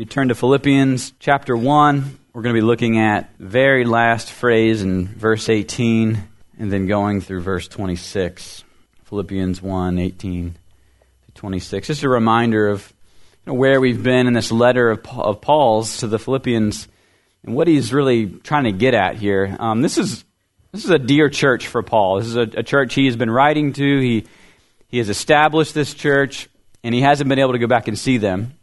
you turn to Philippians chapter 1, we're going to be looking at very last phrase in verse 18 and then going through verse 26. Philippians 1 18 to 26. Just a reminder of you know, where we've been in this letter of, of Paul's to the Philippians and what he's really trying to get at here. Um, this is this is a dear church for Paul. This is a, a church he has been writing to. He he has established this church, and he hasn't been able to go back and see them.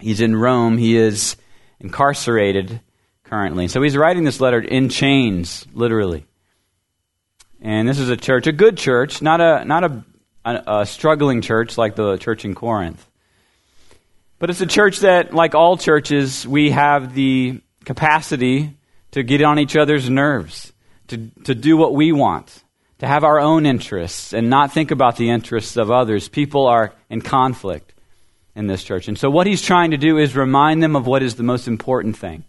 He's in Rome. He is incarcerated currently. So he's writing this letter in chains, literally. And this is a church, a good church, not a not a, a, a struggling church like the church in Corinth. But it's a church that, like all churches, we have the capacity to get on each other's nerves, to, to do what we want, to have our own interests and not think about the interests of others. People are in conflict in this church. And so, what he's trying to do is remind them of what is the most important thing.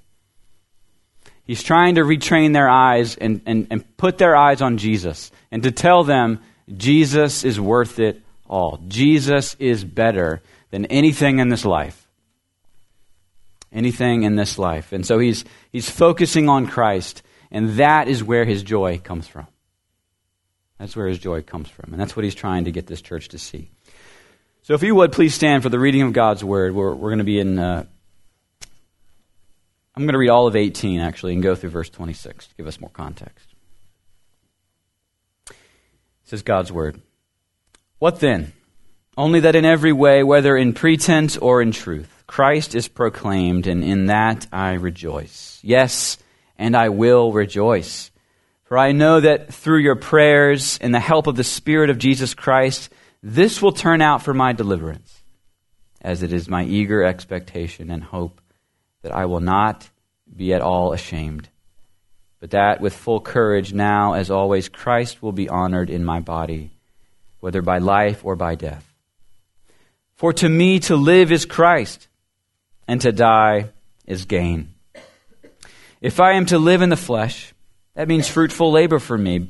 He's trying to retrain their eyes and, and, and put their eyes on Jesus and to tell them Jesus is worth it all. Jesus is better than anything in this life anything in this life. And so he's, he's focusing on Christ, and that is where his joy comes from. That's where his joy comes from. And that's what he's trying to get this church to see. So if you would, please stand for the reading of God's word. We're, we're going to be in. Uh, I'm going to read all of 18, actually, and go through verse 26 to give us more context. It says God's word. What then? Only that in every way, whether in pretense or in truth, Christ is proclaimed, and in that I rejoice. Yes, and I will rejoice. For I know that through your prayers and the help of the Spirit of Jesus Christ, this will turn out for my deliverance, as it is my eager expectation and hope that I will not be at all ashamed, but that with full courage now, as always, Christ will be honored in my body, whether by life or by death. For to me to live is Christ and to die is gain. If I am to live in the flesh, that means fruitful labor for me,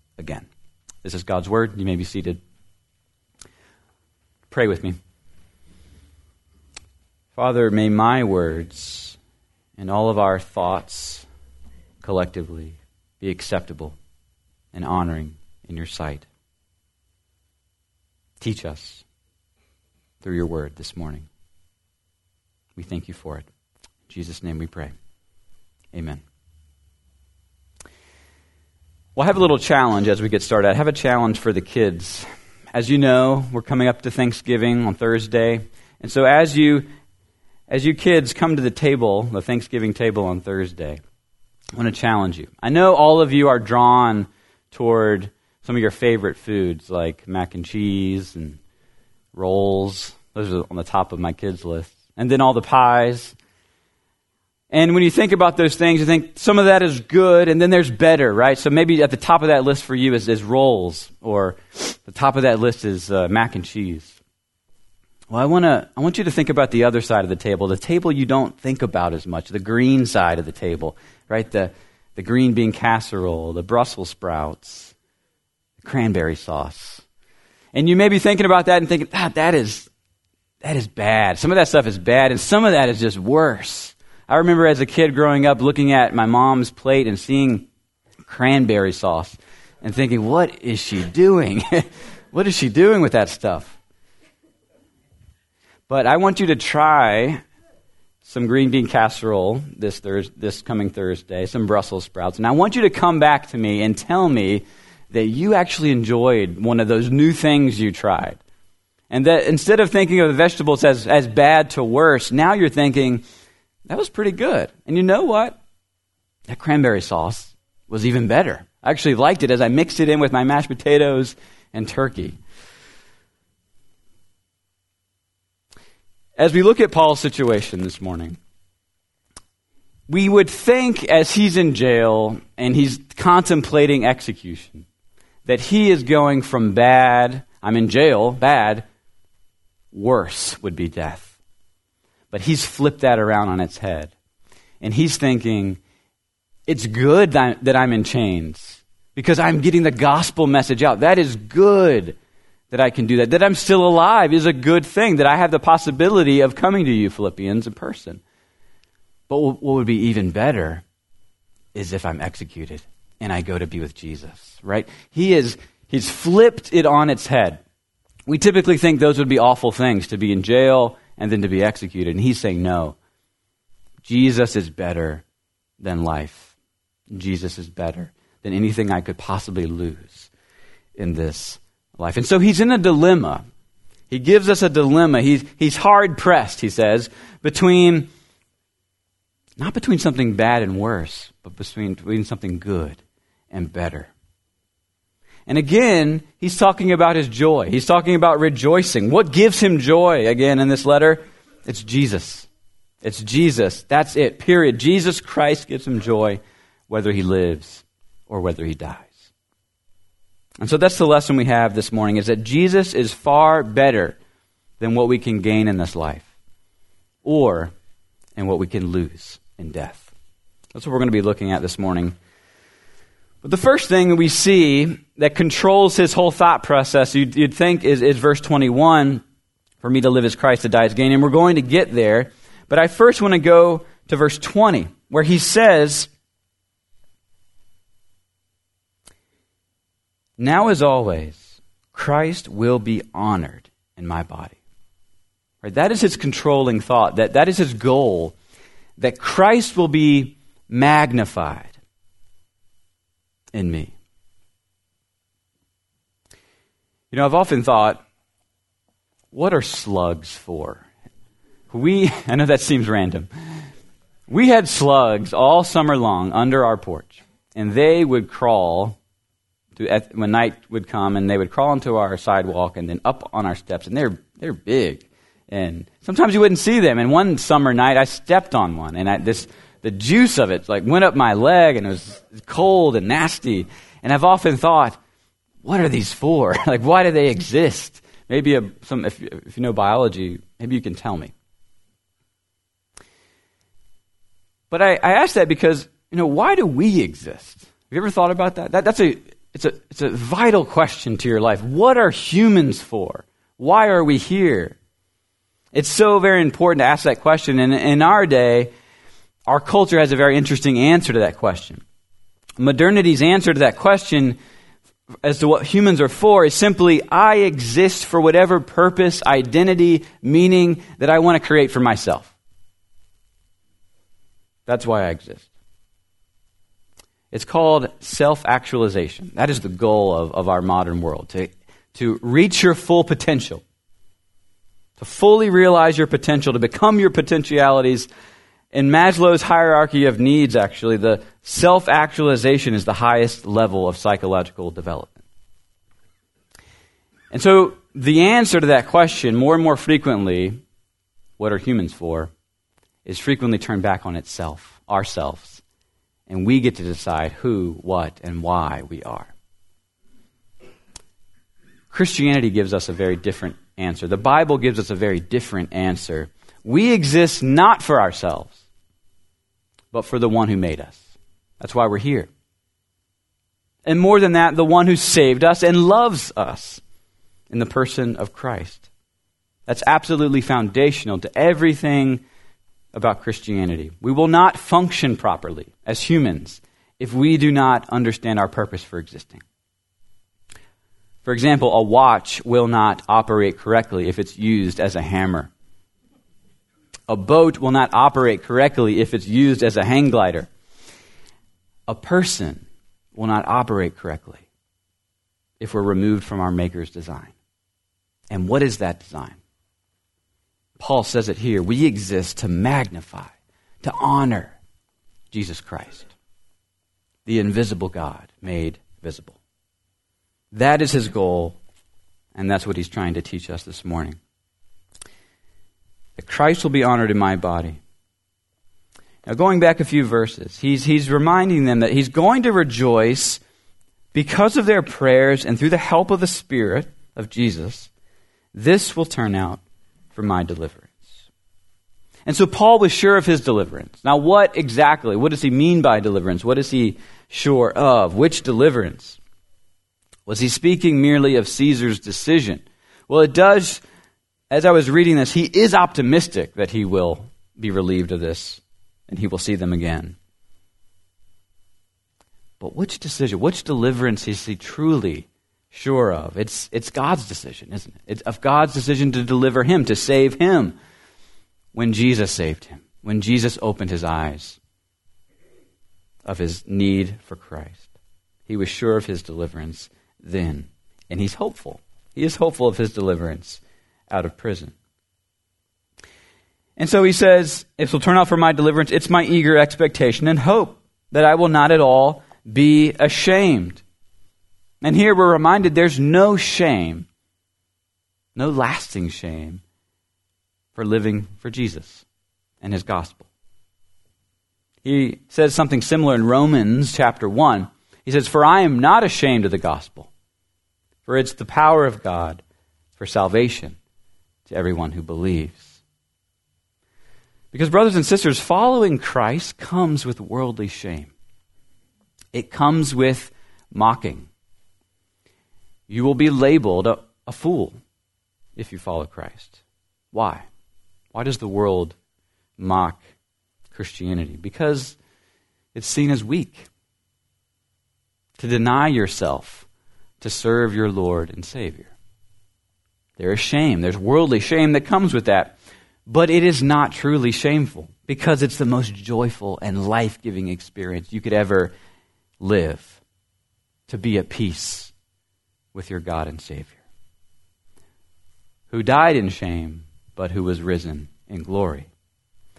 again. This is God's word. You may be seated. Pray with me. Father, may my words and all of our thoughts collectively be acceptable and honoring in your sight. Teach us through your word this morning. We thank you for it. In Jesus' name we pray. Amen. Well, I have a little challenge as we get started. I have a challenge for the kids. As you know, we're coming up to Thanksgiving on Thursday. And so as you as you kids come to the table, the Thanksgiving table on Thursday, I want to challenge you. I know all of you are drawn toward some of your favorite foods like mac and cheese and rolls. Those are on the top of my kids' list. And then all the pies. And when you think about those things, you think some of that is good, and then there's better, right? So maybe at the top of that list for you is, is rolls, or the top of that list is uh, mac and cheese. Well, I, wanna, I want you to think about the other side of the table, the table you don't think about as much, the green side of the table, right? The, the green bean casserole, the Brussels sprouts, the cranberry sauce, and you may be thinking about that and thinking, ah, that is, that is bad. Some of that stuff is bad, and some of that is just worse. I remember as a kid growing up looking at my mom's plate and seeing cranberry sauce and thinking, what is she doing? what is she doing with that stuff? But I want you to try some green bean casserole this, Thurs- this coming Thursday, some Brussels sprouts. And I want you to come back to me and tell me that you actually enjoyed one of those new things you tried. And that instead of thinking of the vegetables as, as bad to worse, now you're thinking, that was pretty good. And you know what? That cranberry sauce was even better. I actually liked it as I mixed it in with my mashed potatoes and turkey. As we look at Paul's situation this morning, we would think as he's in jail and he's contemplating execution that he is going from bad, I'm in jail, bad, worse would be death. But he's flipped that around on its head. And he's thinking, it's good that I'm in chains because I'm getting the gospel message out. That is good that I can do that. That I'm still alive is a good thing. That I have the possibility of coming to you, Philippians, in person. But what would be even better is if I'm executed and I go to be with Jesus, right? He is, he's flipped it on its head. We typically think those would be awful things to be in jail and then to be executed. And he's saying, no, Jesus is better than life. Jesus is better than anything I could possibly lose in this life. And so he's in a dilemma. He gives us a dilemma. He's, he's hard pressed, he says, between, not between something bad and worse, but between, between something good and better. And again, he's talking about his joy. He's talking about rejoicing. What gives him joy, again, in this letter? It's Jesus. It's Jesus. That's it, period. Jesus Christ gives him joy whether he lives or whether he dies. And so that's the lesson we have this morning is that Jesus is far better than what we can gain in this life or in what we can lose in death. That's what we're going to be looking at this morning. But the first thing we see that controls his whole thought process, you'd, you'd think, is, is verse 21 for me to live as Christ, to die as gain. And we're going to get there. But I first want to go to verse 20, where he says, Now, as always, Christ will be honored in my body. Right? That is his controlling thought. That, that is his goal. That Christ will be magnified in me. You know, I've often thought, what are slugs for? We, I know that seems random. We had slugs all summer long under our porch, and they would crawl to, when night would come, and they would crawl onto our sidewalk and then up on our steps, and they're they're big, and sometimes you wouldn't see them. And one summer night, I stepped on one, and I, this the juice of it like went up my leg, and it was cold and nasty. And I've often thought, what are these for? like, why do they exist? Maybe a, some, if, if you know biology, maybe you can tell me. But I, I ask that because, you know, why do we exist? Have you ever thought about that? that that's a, it's, a, it's a vital question to your life. What are humans for? Why are we here? It's so very important to ask that question. And in our day, our culture has a very interesting answer to that question. Modernity's answer to that question as to what humans are for is simply I exist for whatever purpose, identity, meaning that I want to create for myself. That's why I exist. It's called self actualization. That is the goal of, of our modern world to, to reach your full potential, to fully realize your potential, to become your potentialities. In Maslow's hierarchy of needs, actually, the self actualization is the highest level of psychological development. And so, the answer to that question, more and more frequently, what are humans for, is frequently turned back on itself, ourselves and we get to decide who, what, and why we are. Christianity gives us a very different answer. The Bible gives us a very different answer. We exist not for ourselves, but for the one who made us. That's why we're here. And more than that, the one who saved us and loves us in the person of Christ. That's absolutely foundational to everything about Christianity. We will not function properly as humans if we do not understand our purpose for existing. For example, a watch will not operate correctly if it's used as a hammer. A boat will not operate correctly if it's used as a hang glider. A person will not operate correctly if we're removed from our Maker's design. And what is that design? Paul says it here. We exist to magnify, to honor Jesus Christ, the invisible God made visible. That is his goal, and that's what he's trying to teach us this morning. That Christ will be honored in my body. Now, going back a few verses, he's, he's reminding them that he's going to rejoice because of their prayers and through the help of the Spirit of Jesus. This will turn out for my deliverance. And so Paul was sure of his deliverance. Now, what exactly? What does he mean by deliverance? What is he sure of? Which deliverance? Was he speaking merely of Caesar's decision? Well, it does, as I was reading this, he is optimistic that he will be relieved of this and he will see them again. But which decision, which deliverance is he truly sure of? It's, it's God's decision, isn't it? It's of God's decision to deliver him, to save him when Jesus saved him, when Jesus opened his eyes of his need for Christ. He was sure of his deliverance then, and he's hopeful. He is hopeful of his deliverance out of prison. And so he says, It will turn out for my deliverance. It's my eager expectation and hope that I will not at all be ashamed. And here we're reminded there's no shame, no lasting shame for living for Jesus and his gospel. He says something similar in Romans chapter 1. He says, For I am not ashamed of the gospel, for it's the power of God for salvation to everyone who believes. Because, brothers and sisters, following Christ comes with worldly shame, it comes with mocking. You will be labeled a, a fool if you follow Christ. Why? Why does the world mock Christianity? Because it's seen as weak. To deny yourself to serve your Lord and Savior. There is shame. There's worldly shame that comes with that. But it is not truly shameful because it's the most joyful and life giving experience you could ever live to be at peace with your God and Savior, who died in shame but who was risen in glory.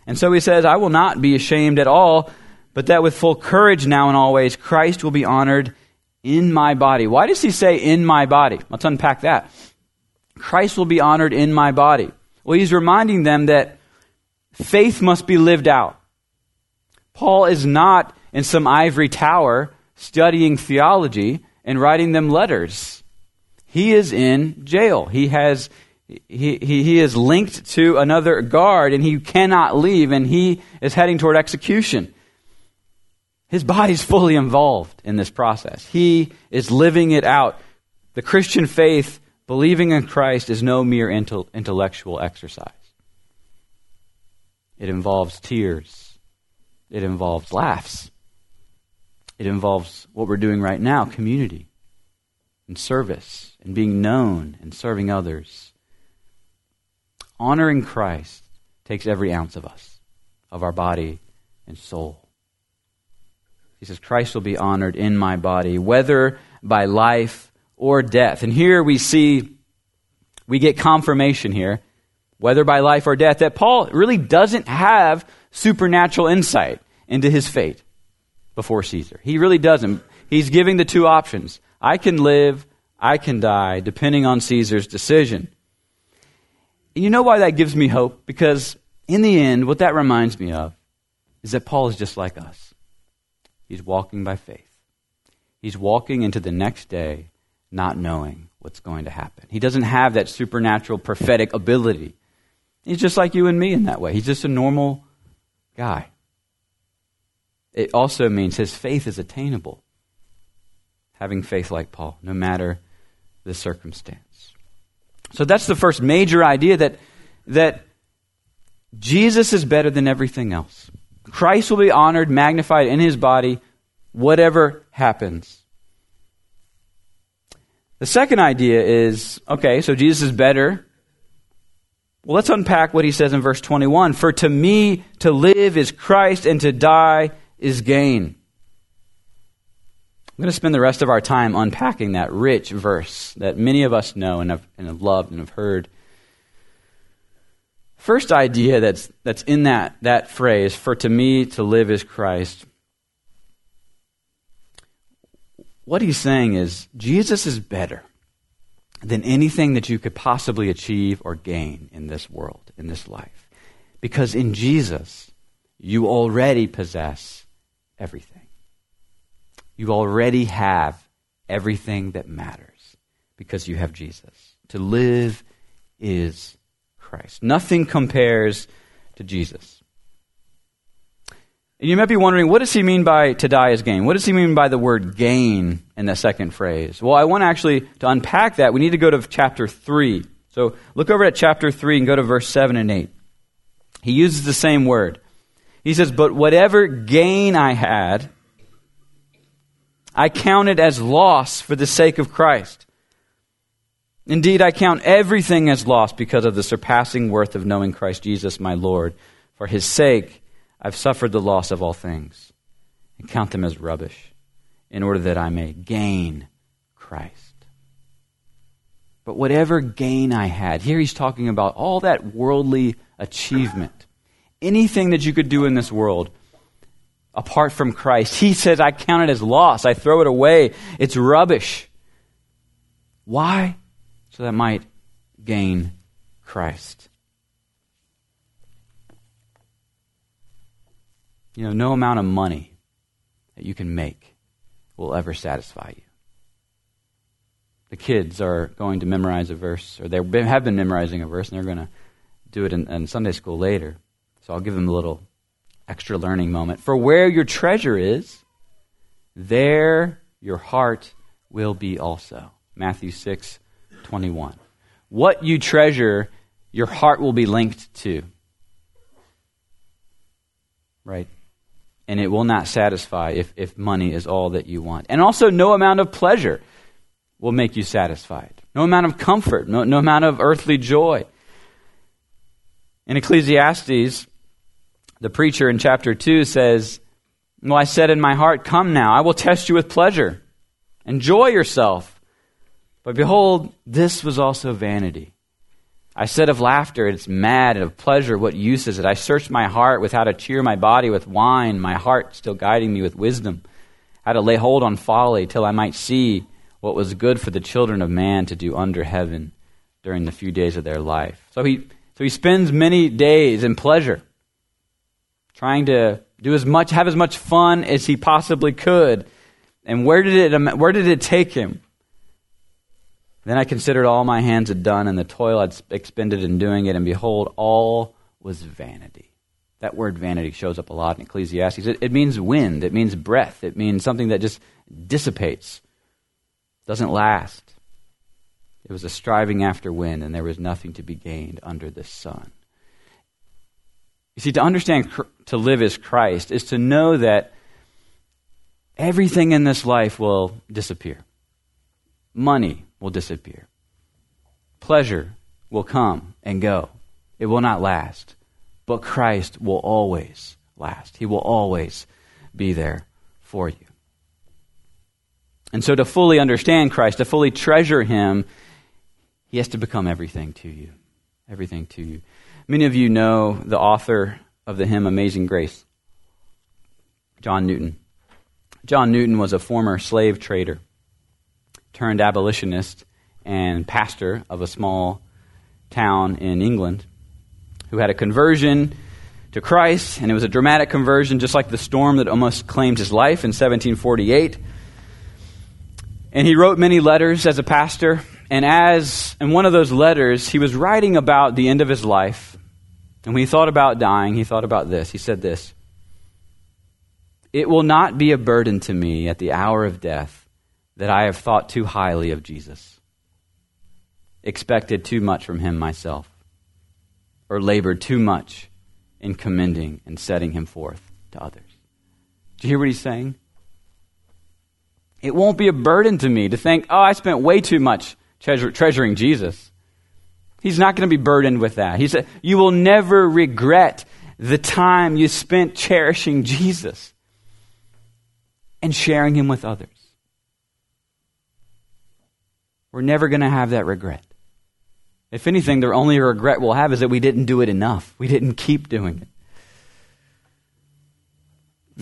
And so he says, I will not be ashamed at all, but that with full courage now and always, Christ will be honored in my body. Why does he say in my body? Let's unpack that. Christ will be honored in my body. Well, he's reminding them that faith must be lived out. Paul is not in some ivory tower studying theology and writing them letters. He is in jail. He has he, he, he is linked to another guard and he cannot leave and he is heading toward execution. His body's fully involved in this process. He is living it out. The Christian faith, believing in Christ, is no mere intellectual exercise. It involves tears. It involves laughs. It involves what we're doing right now community and service and being known and serving others honoring Christ takes every ounce of us, of our body and soul. He says, Christ will be honored in my body, whether by life or death. And here we see, we get confirmation here, whether by life or death, that Paul really doesn't have supernatural insight into his fate before Caesar. He really doesn't. He's giving the two options I can live, I can die, depending on Caesar's decision. And you know why that gives me hope? Because in the end, what that reminds me of is that Paul is just like us. He's walking by faith. He's walking into the next day not knowing what's going to happen. He doesn't have that supernatural prophetic ability. He's just like you and me in that way. He's just a normal guy. It also means his faith is attainable. Having faith like Paul, no matter the circumstance. So that's the first major idea that, that Jesus is better than everything else. Christ will be honored, magnified in his body, whatever happens. The second idea is okay, so Jesus is better. Well, let's unpack what he says in verse 21 For to me to live is Christ, and to die is gain. I'm going to spend the rest of our time unpacking that rich verse that many of us know and have, and have loved and have heard. First idea that's, that's in that, that phrase, for to me to live is Christ. What he's saying is, Jesus is better than anything that you could possibly achieve or gain in this world, in this life. Because in Jesus, you already possess everything. You already have everything that matters because you have Jesus. To live is Christ. Nothing compares to Jesus. And you might be wondering, what does he mean by to die is gain? What does he mean by the word gain in the second phrase? Well, I want actually to unpack that. We need to go to chapter 3. So look over at chapter 3 and go to verse 7 and 8. He uses the same word. He says, But whatever gain I had, I counted as loss for the sake of Christ. Indeed, I count everything as loss because of the surpassing worth of knowing Christ Jesus my Lord. For his sake, I've suffered the loss of all things and count them as rubbish in order that I may gain Christ. But whatever gain I had, here he's talking about all that worldly achievement, anything that you could do in this world apart from Christ. He says, I count it as loss. I throw it away. It's rubbish. Why? So that I might gain Christ. You know, no amount of money that you can make will ever satisfy you. The kids are going to memorize a verse, or they have been memorizing a verse, and they're going to do it in, in Sunday school later. So I'll give them a little extra learning moment. For where your treasure is, there your heart will be also. Matthew 6, 21. What you treasure, your heart will be linked to. Right? And it will not satisfy if, if money is all that you want. And also, no amount of pleasure will make you satisfied. No amount of comfort, no, no amount of earthly joy. In Ecclesiastes, the preacher in chapter 2 says, Well, I said in my heart, Come now, I will test you with pleasure. Enjoy yourself. But behold, this was also vanity. I said of laughter, it's mad, and of pleasure, what use is it? I searched my heart with how to cheer my body with wine, my heart still guiding me with wisdom, how to lay hold on folly till I might see what was good for the children of man to do under heaven during the few days of their life. So he, so he spends many days in pleasure trying to do as much, have as much fun as he possibly could. And where did it, where did it take him? Then I considered all my hands had done and the toil I'd expended in doing it, and behold, all was vanity. That word vanity shows up a lot in Ecclesiastes. It, it means wind, it means breath, it means something that just dissipates, doesn't last. It was a striving after wind, and there was nothing to be gained under the sun. You see, to understand to live as Christ is to know that everything in this life will disappear. Money will disappear. Pleasure will come and go. It will not last. But Christ will always last. He will always be there for you. And so, to fully understand Christ, to fully treasure Him, He has to become everything to you. Everything to you. Many of you know the author of the hymn Amazing Grace, John Newton. John Newton was a former slave trader turned abolitionist and pastor of a small town in England who had a conversion to Christ, and it was a dramatic conversion, just like the storm that almost claimed his life in 1748. And he wrote many letters as a pastor, and as in one of those letters, he was writing about the end of his life. And when he thought about dying, he thought about this. He said this It will not be a burden to me at the hour of death that I have thought too highly of Jesus, expected too much from him myself, or labored too much in commending and setting him forth to others. Do you hear what he's saying? It won't be a burden to me to think, oh, I spent way too much treasure, treasuring Jesus. He's not going to be burdened with that. He said, You will never regret the time you spent cherishing Jesus and sharing him with others. We're never going to have that regret. If anything, the only regret we'll have is that we didn't do it enough. We didn't keep doing it.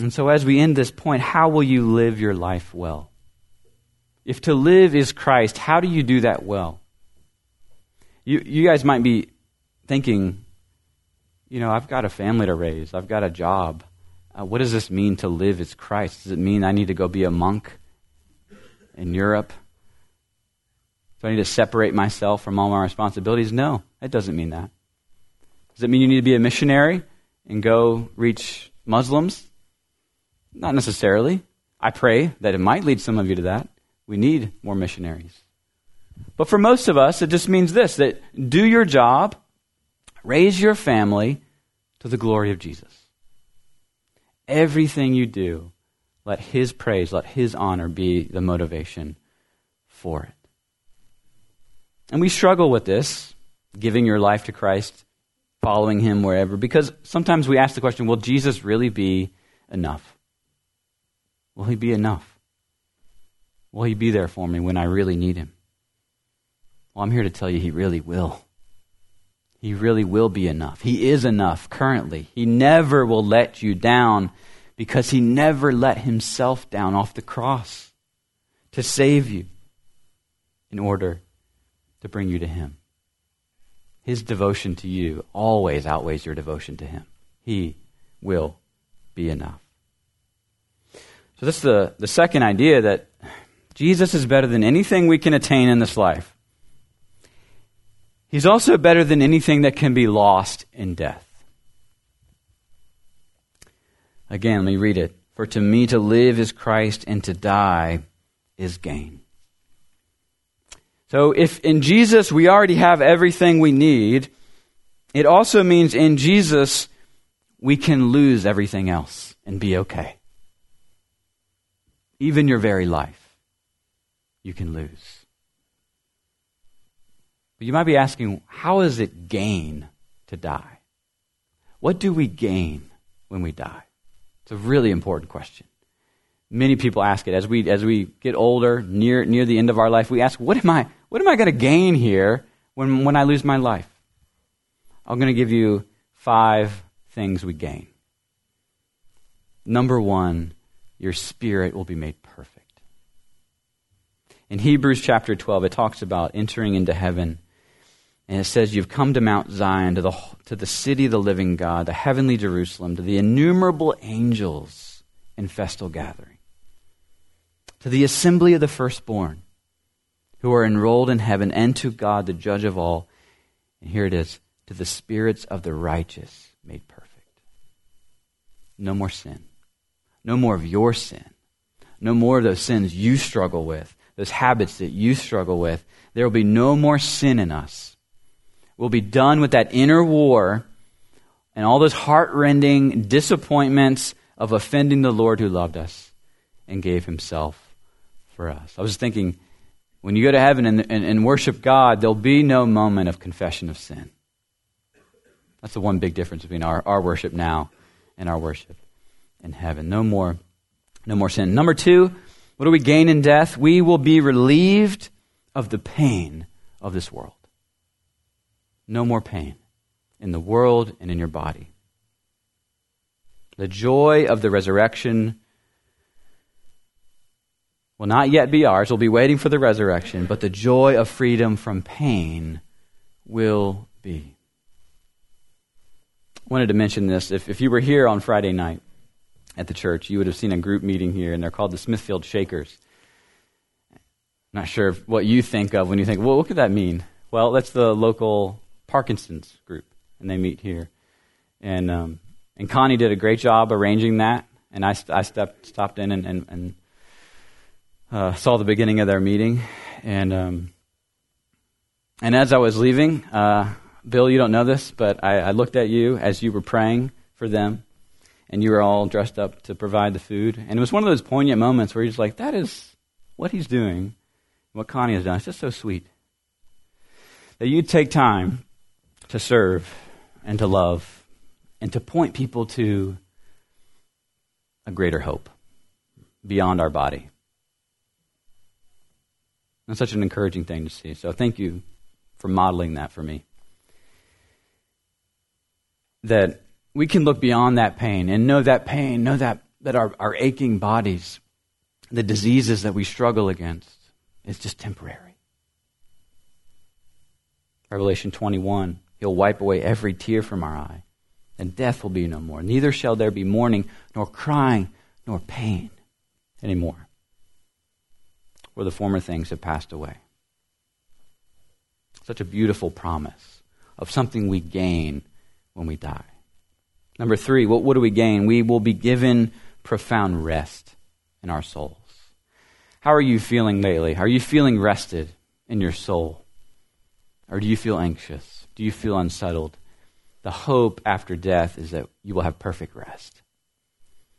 And so, as we end this point, how will you live your life well? If to live is Christ, how do you do that well? You, you guys might be thinking, you know, I've got a family to raise, I've got a job. Uh, what does this mean to live as Christ? Does it mean I need to go be a monk in Europe? Do I need to separate myself from all my responsibilities? No, it doesn't mean that. Does it mean you need to be a missionary and go reach Muslims? Not necessarily. I pray that it might lead some of you to that. We need more missionaries. But for most of us, it just means this that do your job, raise your family to the glory of Jesus. Everything you do, let His praise, let His honor be the motivation for it. And we struggle with this, giving your life to Christ, following Him wherever, because sometimes we ask the question will Jesus really be enough? Will He be enough? Will He be there for me when I really need Him? Well, I'm here to tell you He really will. He really will be enough. He is enough currently. He never will let you down because He never let Himself down off the cross to save you in order to bring you to Him. His devotion to you always outweighs your devotion to Him. He will be enough. So, this is the, the second idea that Jesus is better than anything we can attain in this life. He's also better than anything that can be lost in death. Again, let me read it. For to me to live is Christ, and to die is gain. So if in Jesus we already have everything we need, it also means in Jesus we can lose everything else and be okay. Even your very life, you can lose. But you might be asking, how is it gain to die? What do we gain when we die? It's a really important question. Many people ask it as we as we get older, near near the end of our life. We ask, "What am I? What am I going to gain here when, when I lose my life? I'm going to give you five things we gain. Number one, your spirit will be made perfect. In Hebrews chapter 12, it talks about entering into heaven. And it says, You've come to Mount Zion, to the, to the city of the living God, the heavenly Jerusalem, to the innumerable angels in festal gathering, to the assembly of the firstborn who are enrolled in heaven, and to God, the judge of all. And here it is to the spirits of the righteous made perfect. No more sin. No more of your sin. No more of those sins you struggle with, those habits that you struggle with. There will be no more sin in us. We'll be done with that inner war and all those heart-rending disappointments of offending the Lord who loved us and gave himself for us. I was thinking when you go to heaven and, and, and, worship God, there'll be no moment of confession of sin. That's the one big difference between our, our worship now and our worship in heaven. No more, no more sin. Number two, what do we gain in death? We will be relieved of the pain of this world. No more pain in the world and in your body. The joy of the resurrection will not yet be ours. We'll be waiting for the resurrection, but the joy of freedom from pain will be. I wanted to mention this. If, if you were here on Friday night at the church, you would have seen a group meeting here, and they're called the Smithfield Shakers. I'm Not sure what you think of when you think, well, what could that mean? Well, that's the local Parkinson's group, and they meet here. And, um, and Connie did a great job arranging that, and I, I stepped, stopped in and, and, and uh, saw the beginning of their meeting, and um, and as I was leaving, uh, Bill, you don't know this, but I, I, looked at you as you were praying for them, and you were all dressed up to provide the food, and it was one of those poignant moments where you're just like, that is what he's doing, what Connie has done. It's just so sweet that you take time to serve and to love and to point people to a greater hope beyond our body. That's such an encouraging thing to see. So thank you for modeling that for me. That we can look beyond that pain and know that pain, know that, that our, our aching bodies, the diseases that we struggle against, is just temporary. Revelation 21, He'll wipe away every tear from our eye. and death will be no more. Neither shall there be mourning, nor crying, nor pain anymore. For the former things have passed away. Such a beautiful promise of something we gain when we die. Number three, what, what do we gain? We will be given profound rest in our souls. How are you feeling lately? Are you feeling rested in your soul? Or do you feel anxious? Do you feel unsettled? The hope after death is that you will have perfect rest.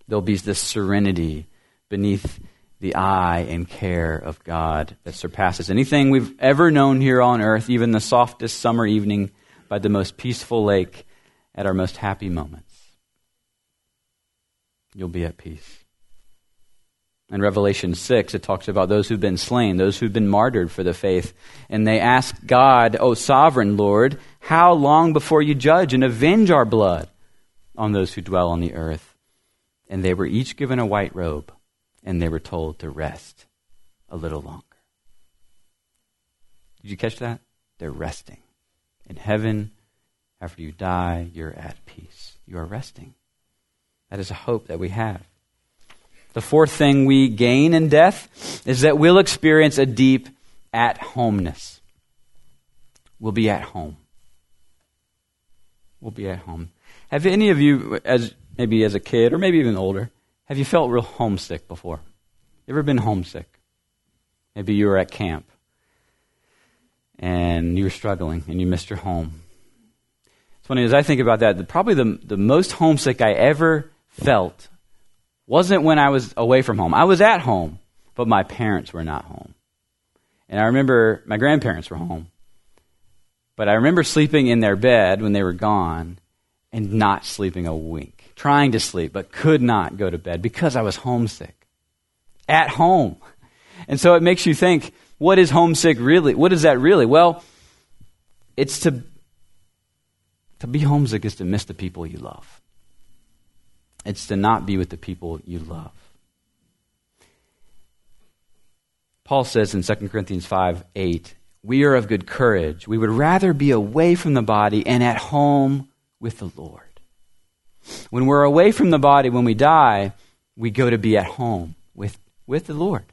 There'll be this serenity beneath the eye and care of God that surpasses anything we've ever known here on earth, even the softest summer evening by the most peaceful lake at our most happy moments. You'll be at peace. In Revelation 6, it talks about those who've been slain, those who've been martyred for the faith. And they ask God, O sovereign Lord, how long before you judge and avenge our blood on those who dwell on the earth? And they were each given a white robe, and they were told to rest a little longer. Did you catch that? They're resting. In heaven, after you die, you're at peace. You are resting. That is a hope that we have. The fourth thing we gain in death is that we'll experience a deep at homeness. We'll be at home. We'll be at home. Have any of you, as maybe as a kid or maybe even older, have you felt real homesick before? You ever been homesick? Maybe you were at camp and you were struggling and you missed your home. It's funny as I think about that. Probably the the most homesick I ever felt wasn't when I was away from home. I was at home, but my parents were not home. And I remember my grandparents were home. But I remember sleeping in their bed when they were gone and not sleeping a wink. Trying to sleep, but could not go to bed because I was homesick. At home. And so it makes you think, what is homesick really? What is that really? Well, it's to to be homesick is to miss the people you love. It's to not be with the people you love. Paul says in 2 Corinthians 5 8, we are of good courage. We would rather be away from the body and at home with the Lord. When we're away from the body, when we die, we go to be at home with, with the Lord.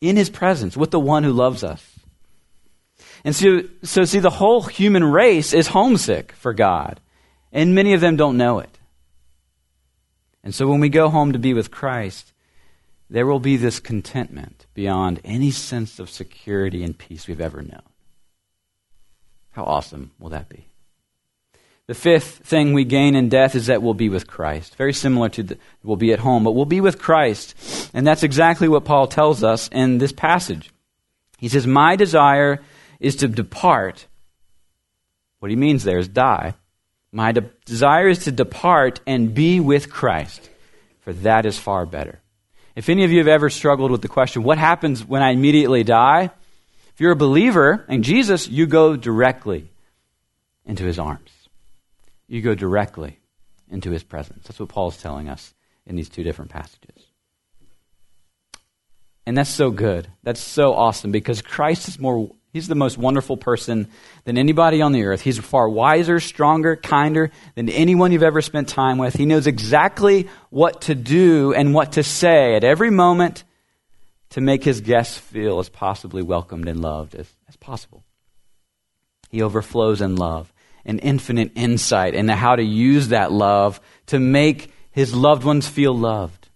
In his presence, with the one who loves us. And so, so, see, the whole human race is homesick for God, and many of them don't know it. And so when we go home to be with Christ, there will be this contentment beyond any sense of security and peace we've ever known. How awesome will that be? The fifth thing we gain in death is that we'll be with Christ. Very similar to the, we'll be at home, but we'll be with Christ. And that's exactly what Paul tells us in this passage. He says, My desire is to depart. What he means there is die my de- desire is to depart and be with Christ, for that is far better. If any of you have ever struggled with the question, what happens when I immediately die? If you're a believer in Jesus, you go directly into his arms. You go directly into his presence. That's what Paul's telling us in these two different passages. And that's so good. That's so awesome because Christ is more He's the most wonderful person than anybody on the earth. He's far wiser, stronger, kinder than anyone you've ever spent time with. He knows exactly what to do and what to say at every moment to make his guests feel as possibly welcomed and loved as, as possible. He overflows in love and infinite insight into how to use that love to make his loved ones feel loved.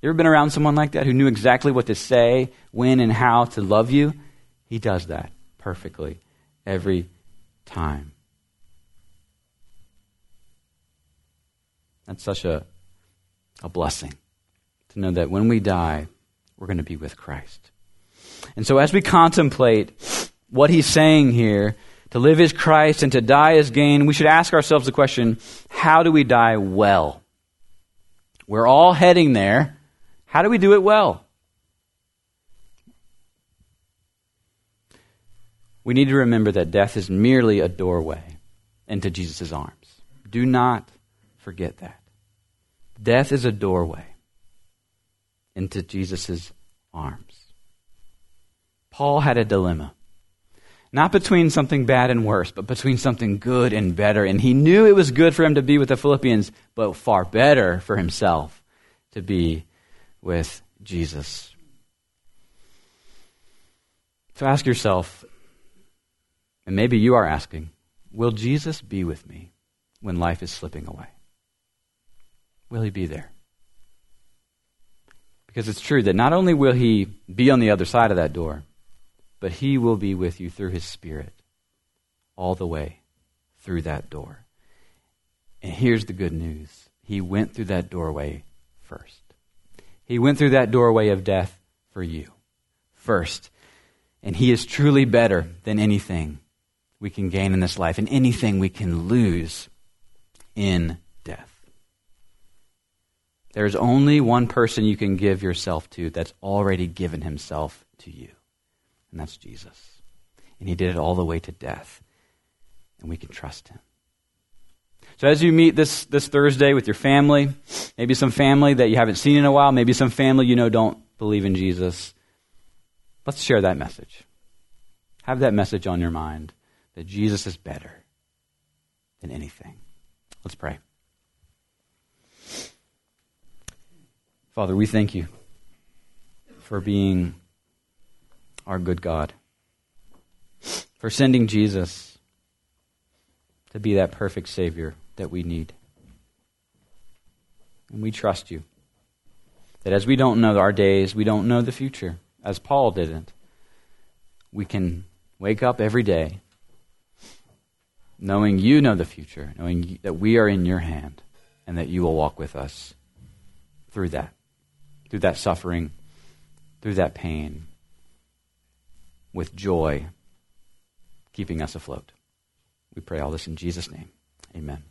You ever been around someone like that who knew exactly what to say, when, and how to love you? He does that perfectly every time. That's such a, a blessing to know that when we die, we're going to be with Christ. And so, as we contemplate what he's saying here, to live is Christ and to die is gain, we should ask ourselves the question how do we die well? We're all heading there. How do we do it well? we need to remember that death is merely a doorway into Jesus' arms. Do not forget that. Death is a doorway into Jesus' arms. Paul had a dilemma. Not between something bad and worse, but between something good and better. And he knew it was good for him to be with the Philippians, but far better for himself to be with Jesus. So ask yourself, and maybe you are asking, will Jesus be with me when life is slipping away? Will he be there? Because it's true that not only will he be on the other side of that door, but he will be with you through his Spirit all the way through that door. And here's the good news He went through that doorway first. He went through that doorway of death for you first. And He is truly better than anything we can gain in this life and anything we can lose in death. There's only one person you can give yourself to that's already given himself to you, and that's Jesus. And he did it all the way to death, and we can trust him. So as you meet this, this Thursday with your family, maybe some family that you haven't seen in a while, maybe some family you know don't believe in Jesus, let's share that message. Have that message on your mind that Jesus is better than anything. Let's pray. Father, we thank you for being our good God, for sending Jesus to be that perfect Savior that we need. And we trust you that as we don't know our days, we don't know the future, as Paul didn't. We can wake up every day knowing you know the future, knowing that we are in your hand, and that you will walk with us through that through that suffering, through that pain, with joy, keeping us afloat. We pray all this in Jesus' name. Amen.